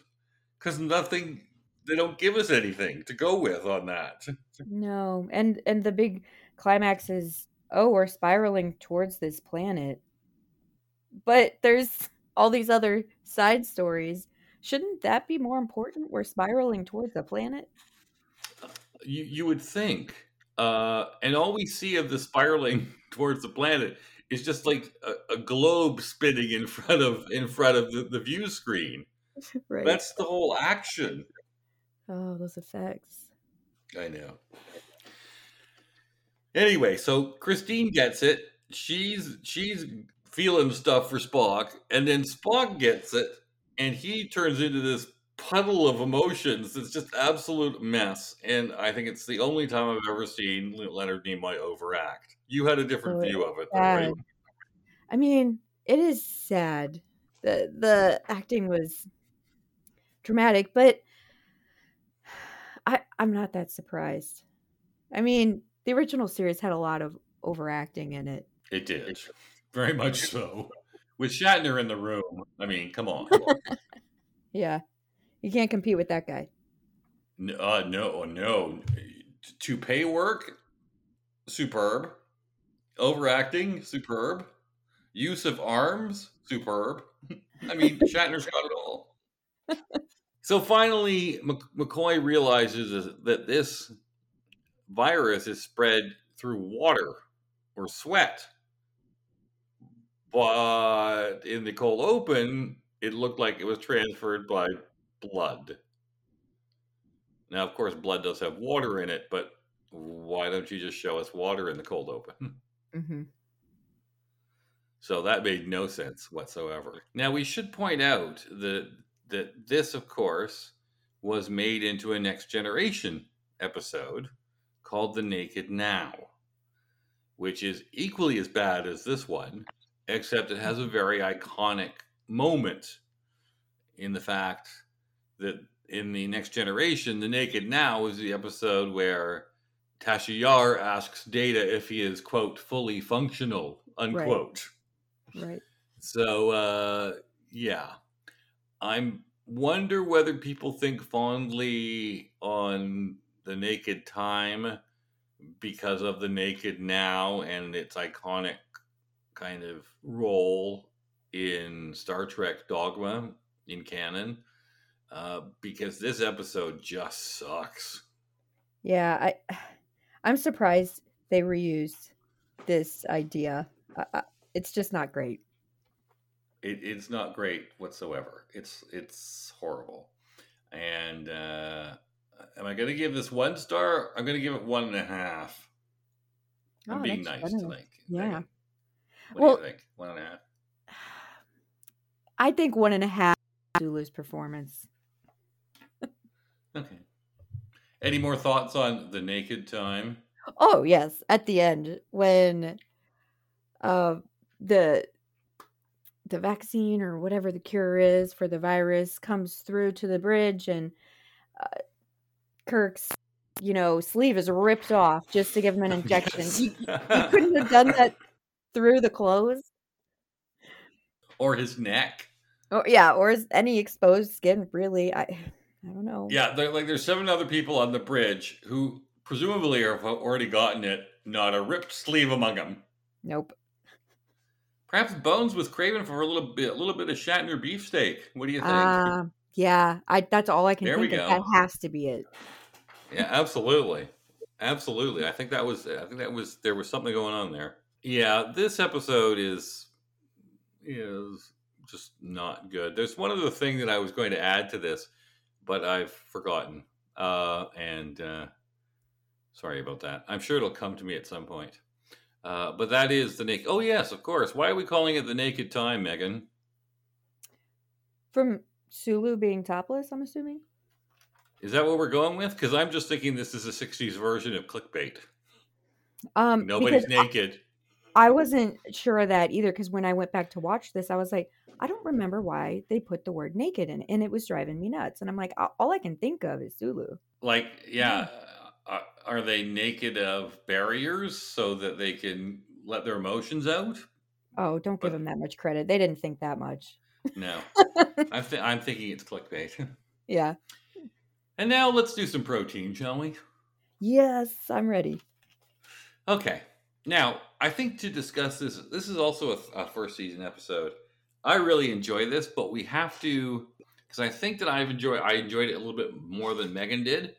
[SPEAKER 1] because nothing. They don't give us anything to go with on that.
[SPEAKER 2] No, and and the big climax is, oh, we're spiraling towards this planet, but there's all these other side stories. Shouldn't that be more important? We're spiraling towards a planet.
[SPEAKER 1] You you would think, uh, and all we see of the spiraling [laughs] towards the planet is just like a, a globe spinning in front of in front of the, the view screen. [laughs]
[SPEAKER 2] Right.
[SPEAKER 1] That's the whole action.
[SPEAKER 2] oh, those effects.
[SPEAKER 1] I know. Anyway, so Christine gets it. She's she's feeling stuff for Spock, and then Spock gets it, and he turns into this puddle of emotions. It's just absolute mess, and I think it's the only time I've ever seen Leonard Nimoy overact. You had a different
[SPEAKER 2] Oh,
[SPEAKER 1] view of it, though, right?
[SPEAKER 2] I mean, it is sad. The the acting was dramatic, but I I'm not that surprised. I mean, the original series had a lot of overacting in it.
[SPEAKER 1] It did, very much so. With Shatner in the room, I mean, come on. [laughs]
[SPEAKER 2] Yeah. You can't compete with that guy.
[SPEAKER 1] Uh, no, no. To pay work, superb. Overacting, superb. Use of arms, superb. I mean, [laughs] Shatner's got it all. So finally, McCoy realizes that this virus is spread through water or sweat. But in the cold open, it looked like it was transferred by blood. Now, of course, blood does have water in it, but why don't you just show us water in the cold open? [laughs]
[SPEAKER 2] hmm
[SPEAKER 1] So that made no sense whatsoever. Now we should point out that that this, of course, was made into a next generation episode called The Naked Now, which is equally as bad as this one, except it has a very iconic moment in the fact that in the next generation, The Naked Now is the episode where Tasha Yar asks Data if he is quote fully functional unquote.
[SPEAKER 2] Right.
[SPEAKER 1] So uh, yeah, I'm wonder whether people think fondly on the Naked Time because of the Naked Now and its iconic kind of role in Star Trek Dogma in canon. Uh, because this episode just sucks.
[SPEAKER 2] Yeah, I I'm surprised they reused this idea. I, it's just not great.
[SPEAKER 1] It, it's not great whatsoever. It's it's horrible. And uh, am I going to give this one star? I'm going to give it one and a half. I'm
[SPEAKER 2] Oh,
[SPEAKER 1] being
[SPEAKER 2] that's
[SPEAKER 1] nice
[SPEAKER 2] better.
[SPEAKER 1] tonight.
[SPEAKER 2] Yeah.
[SPEAKER 1] What
[SPEAKER 2] Well-
[SPEAKER 1] do you think? One and a half. [sighs]
[SPEAKER 2] I think one and a half Sulu's performance.
[SPEAKER 1] Okay. Any more thoughts on the naked time?
[SPEAKER 2] Oh yes, at the end when uh the the vaccine or whatever the cure is for the virus comes through to the bridge and uh, Kirk's you know sleeve is ripped off just to give him an [laughs] injection.
[SPEAKER 1] Yes.
[SPEAKER 2] You, you couldn't have done that through the clothes.
[SPEAKER 1] or his neck.
[SPEAKER 2] Or yeah, or is any exposed skin really? I I don't know.
[SPEAKER 1] Yeah, they're, like there's seven other people on the bridge who presumably have already gotten it. Not a ripped sleeve among them.
[SPEAKER 2] Nope.
[SPEAKER 1] Perhaps Bones was craving for a little bit, a little bit of Shatner beefsteak. What do you think?
[SPEAKER 2] Uh, yeah, I that's all I can
[SPEAKER 1] There we
[SPEAKER 2] think of.
[SPEAKER 1] go.
[SPEAKER 2] That has to be it.
[SPEAKER 1] Yeah, absolutely, absolutely. I think that was. I think that was. There was something going on there. Yeah, this episode is is just not good. There's one other thing that I was going to add to this, but I've forgotten. Uh, and uh, sorry about that. I'm sure it'll come to me at some point. Uh, but that is the naked. Oh yes, of course. Why are we calling it the naked time, Megan?
[SPEAKER 2] From Sulu being topless, I'm assuming.
[SPEAKER 1] Is that what we're going with? Because I'm just thinking this is a '60s version of clickbait.
[SPEAKER 2] Um,
[SPEAKER 1] Nobody's
[SPEAKER 2] because I-
[SPEAKER 1] naked.
[SPEAKER 2] I wasn't sure of that either because when I went back to watch this, I was like, I don't remember why they put the word naked in, it, and it was driving me nuts. And I'm like, all I can think of is Sulu.
[SPEAKER 1] Like, yeah, are they naked of barriers so that they can let their emotions out?
[SPEAKER 2] Oh, don't give
[SPEAKER 1] But-
[SPEAKER 2] them that much credit. They didn't think that much.
[SPEAKER 1] No, [laughs] I'm, th- I'm thinking it's clickbait. [laughs]
[SPEAKER 2] yeah.
[SPEAKER 1] and now let's do some protein, shall we?
[SPEAKER 2] Yes, I'm ready.
[SPEAKER 1] Okay. Now, I think to discuss this, this is also a, a first season episode. I really enjoy this, but we have to because I think that I've enjoyed I enjoyed it a little bit more than Megan did.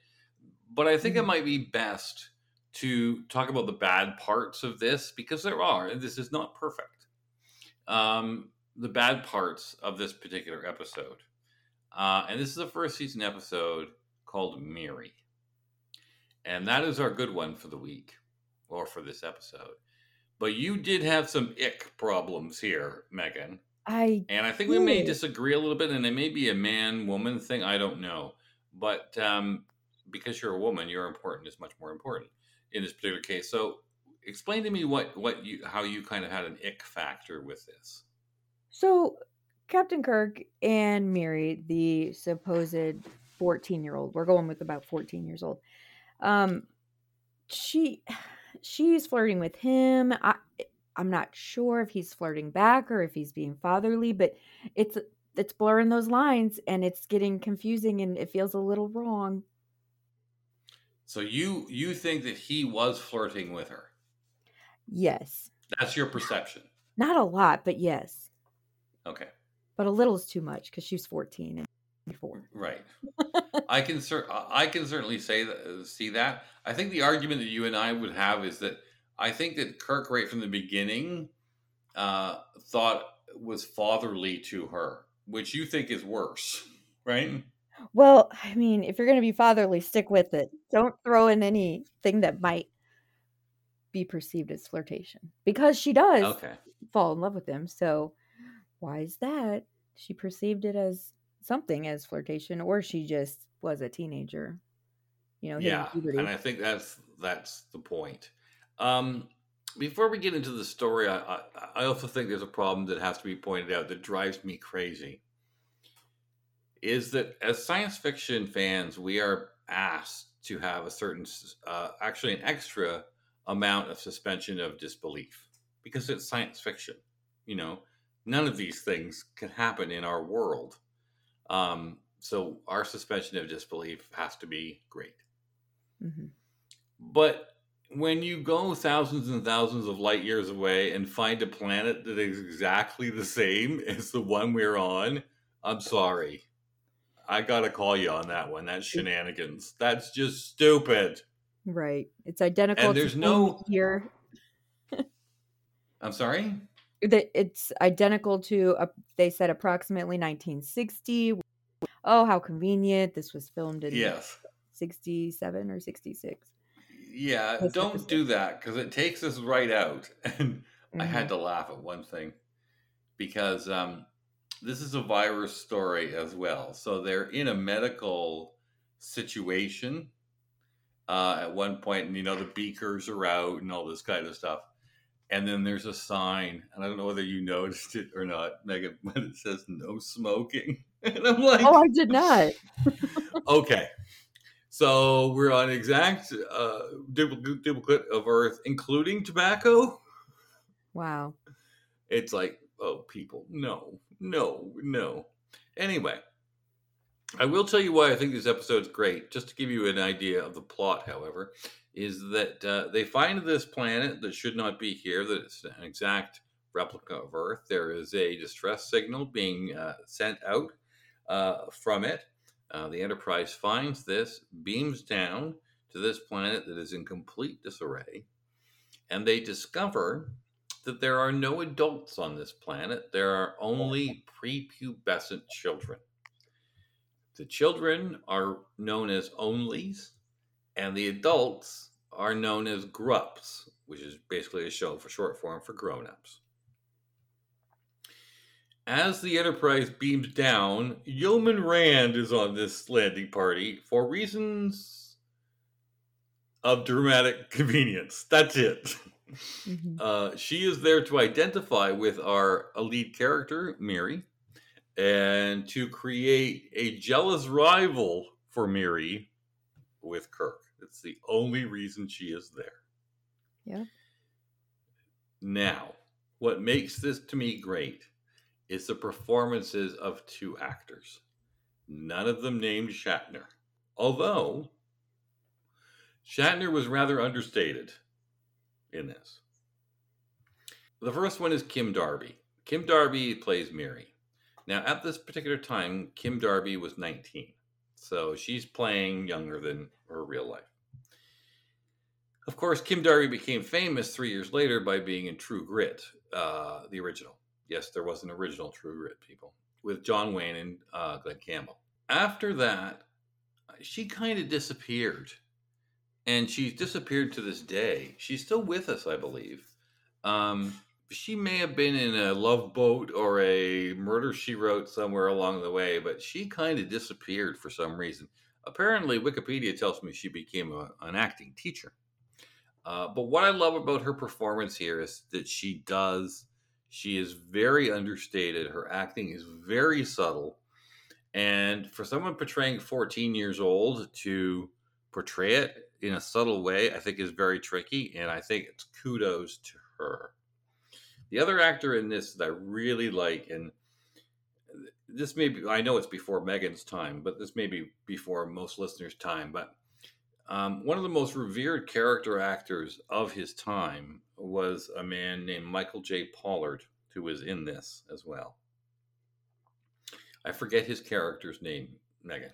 [SPEAKER 1] But I think it
[SPEAKER 2] Mhm.
[SPEAKER 1] might be best to talk about the bad parts of this because there are, this is not perfect. Um, the bad parts of this particular episode, uh, and this is a first season episode called Miri, and that is our good one for the week or for this episode. But you did have some ick problems here, Megan.
[SPEAKER 2] I
[SPEAKER 1] And I think we may disagree a little bit, and it may be a man woman thing. I don't know. But um, because you're a woman, your important is much more important in this particular case. So explain to me what, what you how you kind of had an ick factor with this.
[SPEAKER 2] So, Captain Kirk and Miri, the supposed 14 year old, we're going with about 14 years old. Um, she, she's flirting with him. I, I'm not sure if he's flirting back or if he's being fatherly, but it's it's blurring those lines and it's getting confusing and it feels a little wrong.
[SPEAKER 1] So you you think that he was flirting with her?
[SPEAKER 2] Yes,
[SPEAKER 1] That's your perception.
[SPEAKER 2] not a lot, but yes,
[SPEAKER 1] Okay.
[SPEAKER 2] but a little is too much because she's 14 and.
[SPEAKER 1] Right. [laughs] I can cer- I can certainly say that see that. I think the argument that you and I would have is that I think that Kirk right from the beginning uh, thought was fatherly to her, which you think is worse, right?
[SPEAKER 2] Well, I mean, if you're going to be fatherly, stick with it. Don't throw in anything that might be perceived as flirtation because she does
[SPEAKER 1] Okay.
[SPEAKER 2] fall in love with him. So why is that? She perceived it as something as flirtation, or she just was a teenager. You know,
[SPEAKER 1] Yeah, and I think that's that's the point. Um, before we get into the story, I, I I also think there's a problem that has to be pointed out that drives me crazy. Is that as science fiction fans, we are asked to have a certain, uh, actually, an extra amount of suspension of disbelief because it's science fiction. You know, none of these things can happen in our world. Um, so our suspension of disbelief has to be great.
[SPEAKER 2] hmm
[SPEAKER 1] But when you go thousands and thousands of light years away and find a planet that is exactly the same [laughs] as the one we're on, I'm sorry. I gotta call you on that one. That's shenanigans. That's just stupid.
[SPEAKER 2] Right. It's identical.
[SPEAKER 1] And there's no-
[SPEAKER 2] here.
[SPEAKER 1] I'm sorry?
[SPEAKER 2] that it's identical to they said approximately 1960 oh how convenient this was filmed in
[SPEAKER 1] Yes.
[SPEAKER 2] 67 or 66
[SPEAKER 1] Yeah, don't do that because it takes us right out. [laughs] And I
[SPEAKER 2] Mhm.
[SPEAKER 1] had to laugh at one thing because um, this is a virus story as well. So they're in a medical situation uh, at one point, and you know the beakers are out and all this kind of stuff. And then there's a sign, and I don't know whether you [laughs] noticed it or not, Megan, [laughs] but it says no smoking. [laughs] And I'm like,
[SPEAKER 2] oh i did not [laughs]
[SPEAKER 1] okay. So we're on exact uh, duplicate, duplicate of Earth, including tobacco.
[SPEAKER 2] wow
[SPEAKER 1] It's like, oh, people, no, no, no. Anyway, I will tell you why I think this episode's great. Just to give you an idea of the plot, however, is that uh, they find this planet that should not be here, that it's an exact replica of Earth. There is a distress signal being uh, sent out from it. Uh, the Enterprise finds this, beams down to this planet that is in complete disarray, and they discover that there are no adults on this planet. There are only prepubescent children. The children are known as onlys, and the adults are known as grups, which is basically a show for short form for grown ups. As the Enterprise beams down, Yeoman Rand is on this landing party for reasons of dramatic [laughs] convenience. That's it.
[SPEAKER 2] Mhm.
[SPEAKER 1] Uh, she is there to identify with our lead character, Miri, and to create a jealous rival for Miri with Kirk. It's the only reason she is there.
[SPEAKER 2] Yeah.
[SPEAKER 1] Now, what makes this to me great is the performances of two actors. None of them named Shatner. Although, Shatner was rather understated in this. The first one is Kim Darby. Kim Darby plays Miri. Now, at this particular time, Kim Darby was 19. So she's playing younger than her real life. Of course, Kim Darby became famous three years later by being in True Grit, uh, the original. Yes, there was an original True Grit, people, with John Wayne and uh, Glen Campbell. After that, she kind of disappeared. And she's disappeared to this day. She's still with us, I believe. Um, she may have been in a love boat or a murder she wrote somewhere along the way, but she kind of disappeared for some reason. Apparently, Wikipedia tells me she became a, an acting teacher. Uh, but what I love about her performance here is that she does, she is very understated. Her acting is very subtle. And for someone portraying 14 years old to portray it in a subtle way, I think is very tricky. And I think it's kudos to her. The other actor in this that I really like, and this may be, I know it's before Megan's time, but this may be before most listeners' time, but um, one of the most revered character actors of his time was a man named Michael J. Pollard, who was in this as well. I forget his character's name, Megan.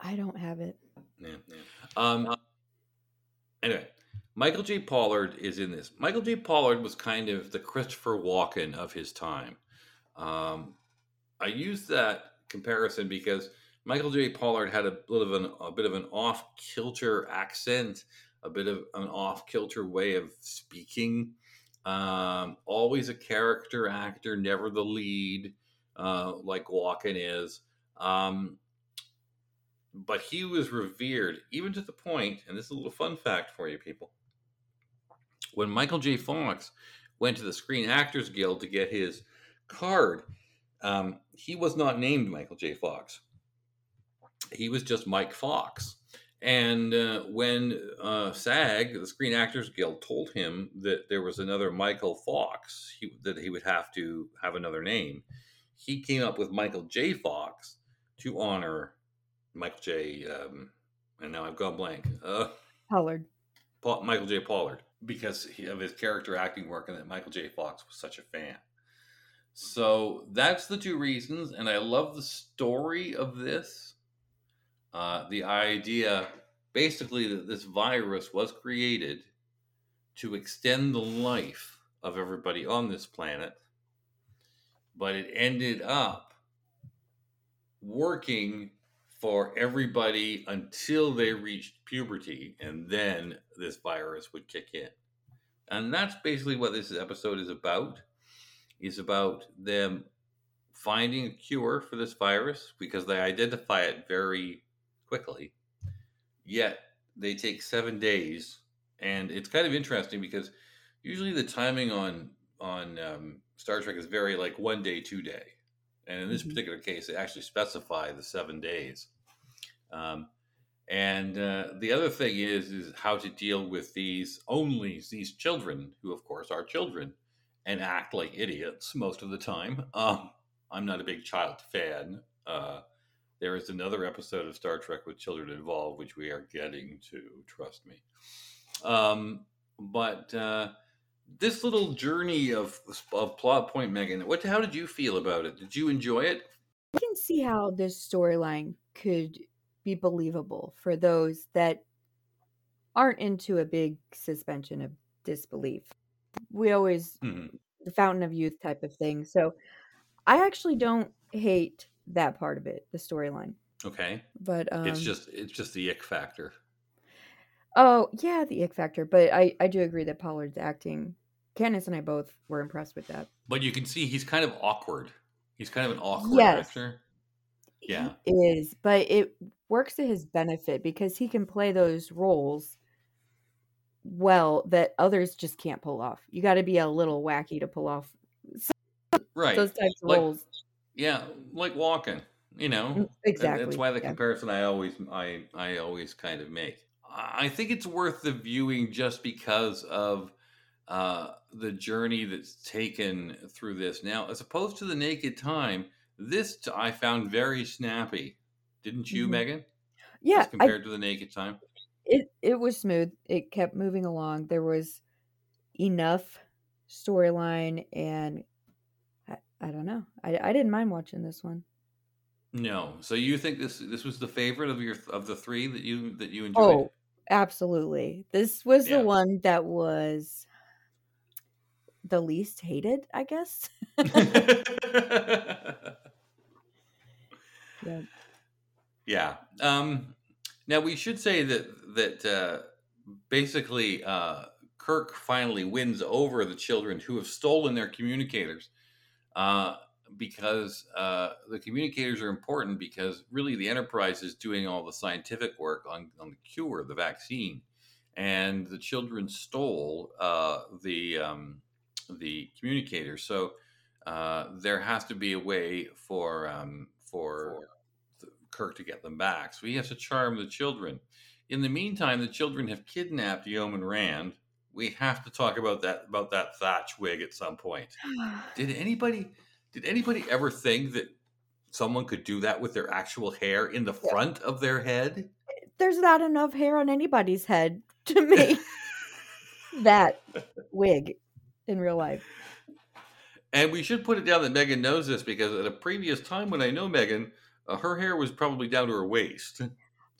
[SPEAKER 2] I don't have it.
[SPEAKER 1] Yeah, yeah. Um, anyway, Michael J. Pollard is in this. Michael J. Pollard was kind of the Christopher Walken of his time. Um, I use that comparison because Michael J. Pollard had a little of an, a bit of an off kilter accent, a bit of an off kilter way of speaking. Um, always a character actor, never the lead, uh, like Walken is. Um, but he was revered even to the point, and this is a little fun fact for you people. When Michael J. Fox went to the Screen Actors Guild to get his card, um, he was not named Michael J. Fox. He was just Mike Fox. And uh, when uh, SAG, the Screen Actors Guild, told him that there was another Michael Fox, he, that he would have to have another name, he came up with Michael J. Fox to honor Michael J. Um, and now I've gone blank. Uh,
[SPEAKER 2] Pollard.
[SPEAKER 1] Paul, Michael J. Pollard, because he, of his character acting work, and that Michael J. Fox was such a fan. So that's the two reasons, and I love the story of this. Uh, the idea, basically, that this virus was created to extend the life of everybody on this planet, but it ended up working for everybody until they reached puberty, and then this virus would kick in. And that's basically what this episode is about. Is about them finding a cure for this virus because they identify it very quickly. Yet they take seven days, and it's kind of interesting because usually the timing on on um, Star Trek is very like one day, two day, and in this
[SPEAKER 2] Mhm.
[SPEAKER 1] particular case, they actually specify the seven days. Um, and uh, the other thing is is how to deal with these only these children who, of course, are children and act like idiots most of the time. Um, I'm not a big child fan. Uh, there is another episode of Star Trek with children involved, which we are getting to. Trust me. Um, but uh, this little journey of of plot point, Megan, what? How did you feel about it? Did you enjoy it?
[SPEAKER 2] I can see how this storyline could be believable for those that aren't into a big suspension of disbelief. We always
[SPEAKER 1] Mhm.
[SPEAKER 2] the fountain of youth type of thing. So I actually don't hate that part of it, the storyline.
[SPEAKER 1] Okay,
[SPEAKER 2] But um
[SPEAKER 1] it's just it's just the ick factor.
[SPEAKER 2] oh yeah, the ick factor. But I I do agree that Pollard's acting. Candace and I both were impressed with that.
[SPEAKER 1] But you can see he's kind of awkward. He's kind of an awkward
[SPEAKER 2] Yes.
[SPEAKER 1] actor. Yeah.
[SPEAKER 2] He is, but it works to his benefit because he can play those roles well that others just can't pull off. You got to be a little wacky to pull off [laughs]
[SPEAKER 1] Right.
[SPEAKER 2] those types of
[SPEAKER 1] Like-
[SPEAKER 2] roles.
[SPEAKER 1] Yeah, like Walken, you know.
[SPEAKER 2] Mm, Exactly.
[SPEAKER 1] That's why the
[SPEAKER 2] yeah.
[SPEAKER 1] comparison I always I I always kind of make. I I think it's worth the viewing just because of uh, the journey that's taken through this. Now, as opposed to the Naked Time, this t- I found very snappy. Didn't you,
[SPEAKER 2] Mhm.
[SPEAKER 1] Megan?
[SPEAKER 2] Yeah,
[SPEAKER 1] As
[SPEAKER 2] I,
[SPEAKER 1] compared to the Naked Time.
[SPEAKER 2] it it was smooth. It kept moving along. There was enough storyline, and I, don't know. I, I didn't mind watching this one.
[SPEAKER 1] No. So you think this this was the favorite of your of the three that you that you enjoyed?
[SPEAKER 2] Oh, absolutely. This was
[SPEAKER 1] Yeah.
[SPEAKER 2] the one that was the least hated, I guess. [laughs] [laughs] Yeah.
[SPEAKER 1] Yeah. Um, now we should say that that uh, basically uh, Kirk finally wins over the children who have stolen their communicators, uh, because uh, the communicators are important because really the Enterprise is doing all the scientific work on on the cure, the vaccine, and the children stole uh, the um, the communicators. So uh, there has to be a way for um, for th- Kirk to get them back. So he has to charm the children. In the meantime, the children have kidnapped Yeoman Rand. We have to talk about that about that thatch wig at some point. [sighs] Did anybody did anybody ever think that someone could do that with their actual hair in the
[SPEAKER 2] Yeah.
[SPEAKER 1] front of their head?
[SPEAKER 2] There's not enough hair on anybody's head [laughs] to make that wig in real life.
[SPEAKER 1] And we should put it down that Megan knows this because at a previous time when I know Megan, uh, her hair was probably down to her waist. So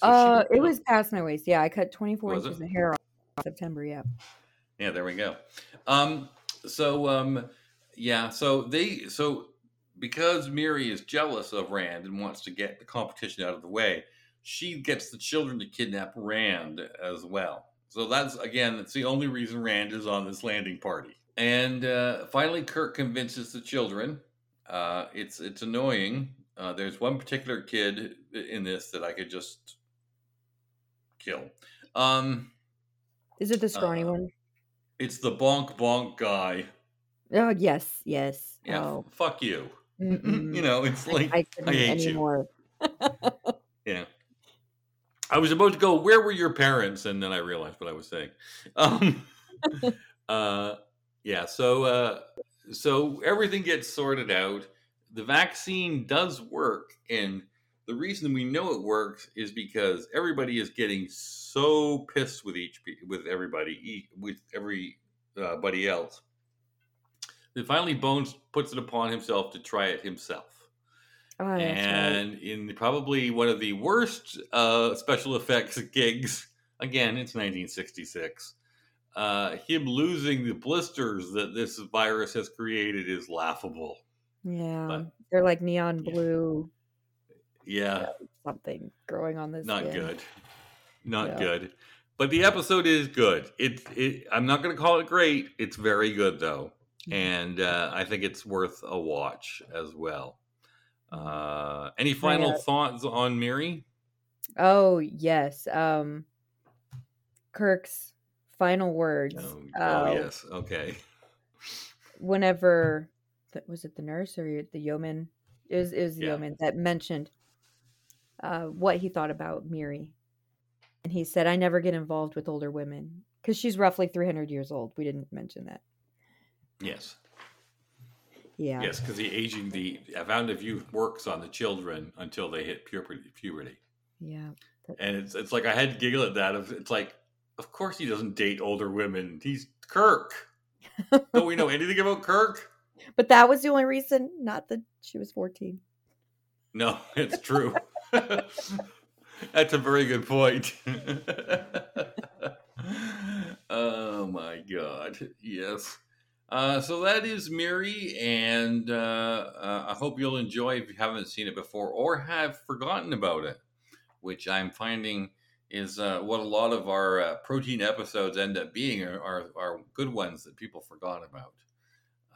[SPEAKER 2] uh, it was past my waist. Yeah, I cut 24
[SPEAKER 1] Was
[SPEAKER 2] inches
[SPEAKER 1] it?
[SPEAKER 2] of hair off September. Yeah.
[SPEAKER 1] Yeah, there we go. Um, so um, yeah, so they so because Miri is jealous of Rand and wants to get the competition out of the way, she gets the children to kidnap Rand as well. So that's again, that's the only reason Rand is on this landing party. And uh, finally, Kirk convinces the children. Uh, it's it's annoying. Uh, there's one particular kid in this that I could just kill. Um,
[SPEAKER 2] Is it the scrawny
[SPEAKER 1] Uh,
[SPEAKER 2] one?
[SPEAKER 1] It's the bonk bonk guy.
[SPEAKER 2] Oh, yes. Yes.
[SPEAKER 1] Yeah,
[SPEAKER 2] Oh,
[SPEAKER 1] fuck you. [laughs]
[SPEAKER 2] mm-mm.
[SPEAKER 1] You know, it's like
[SPEAKER 2] I couldn't
[SPEAKER 1] hate you.
[SPEAKER 2] anymore. [laughs]
[SPEAKER 1] yeah. I was about to go. Where were your parents? And then I realized what I was saying. [laughs] Um, uh, yeah. So, uh, so everything gets sorted out. The vaccine does work, and the reason we know it works is because everybody is getting so pissed with each with everybody with everybody else. That finally Bones puts it upon himself to try it himself.
[SPEAKER 2] Oh, that's right.
[SPEAKER 1] and in probably one of the worst uh, special effects [laughs] gigs, again, it's 1966. Uh, him losing the blisters that this virus has created is laughable.
[SPEAKER 2] Yeah.
[SPEAKER 1] but-
[SPEAKER 2] They're like neon blue
[SPEAKER 1] Yeah,
[SPEAKER 2] something growing on this.
[SPEAKER 1] not
[SPEAKER 2] skin.
[SPEAKER 1] good, not
[SPEAKER 2] Yeah.
[SPEAKER 1] good. But the episode is good. It, it I'm not going to call it great. It's very good though,
[SPEAKER 2] Mhm.
[SPEAKER 1] and uh, I think it's worth a watch as well. Uh, any final
[SPEAKER 2] uh,
[SPEAKER 1] thoughts on Miri?
[SPEAKER 2] Oh, yes. Um Kirk's final words.
[SPEAKER 1] Oh,
[SPEAKER 2] uh,
[SPEAKER 1] oh yes, okay.
[SPEAKER 2] Whenever was it the nurse or the yeoman? Is was the
[SPEAKER 1] Yeah.
[SPEAKER 2] yeoman that mentioned uh, what he thought about Miri. And he said, I never get involved with older women. Because she's roughly 300 years old. We didn't mention that.
[SPEAKER 1] Yes.
[SPEAKER 2] Yeah.
[SPEAKER 1] Yes, because the aging, the amount of youth works on the children until they hit puberty. puberty.
[SPEAKER 2] Yeah.
[SPEAKER 1] And it's it's like I had to giggle at that. Of It's like, of course he doesn't date older women. He's Kirk. [laughs] Don't we know anything about Kirk?
[SPEAKER 2] But that was the only reason, not that she was 14.
[SPEAKER 1] No, [laughs] it's true. [laughs] That's a very good point. [laughs] oh my god. Yes. Uh, so that is Miri, and uh, uh, I hope you'll enjoy if you haven't seen it before or have forgotten about it, which I'm finding is uh, what a lot of our uh, protein episodes end up being are, are, are good ones that people forgot about.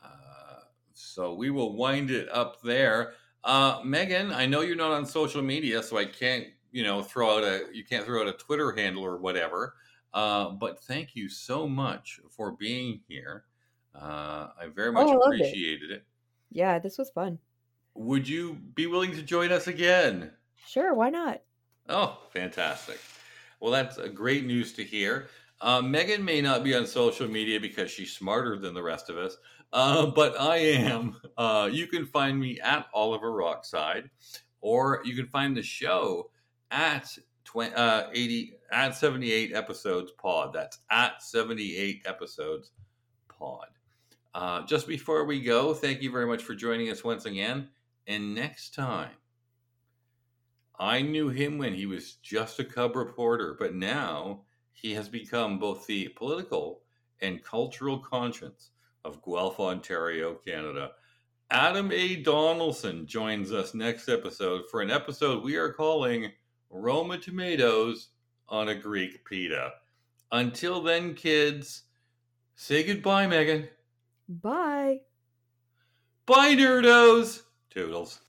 [SPEAKER 1] Uh, so we will wind it up there. Uh, Megan, I know you're not on social media, so I can't, you know, throw out a you can't throw out a Twitter handle or whatever. Uh, but thank you so much for being here. Uh, I very much
[SPEAKER 2] Oh, I loved it.
[SPEAKER 1] appreciated it.
[SPEAKER 2] Yeah, this was fun.
[SPEAKER 1] Would you be willing to join us again?
[SPEAKER 2] Sure, why not?
[SPEAKER 1] Oh, fantastic. Well, that's great news to hear. Uh, Megan may not be on social media because she's smarter than the rest of us, uh, but I am. Uh, you can find me at Oliver Rockside, or you can find the show at tw- uh, 80 at 78 episodes pod. That's at 78 episodes pod. Uh, just before we go, thank you very much for joining us once again. And next time, I knew him when he was just a cub reporter, but now he has become both the political and cultural conscience of Guelph, Ontario, Canada. Adam A. Donaldson joins us next episode for an episode we are calling Roma Tomatoes on a Greek Pita. Until then, kids, say goodbye, Megan.
[SPEAKER 2] Bye.
[SPEAKER 1] Bye, nerdos. Toodles.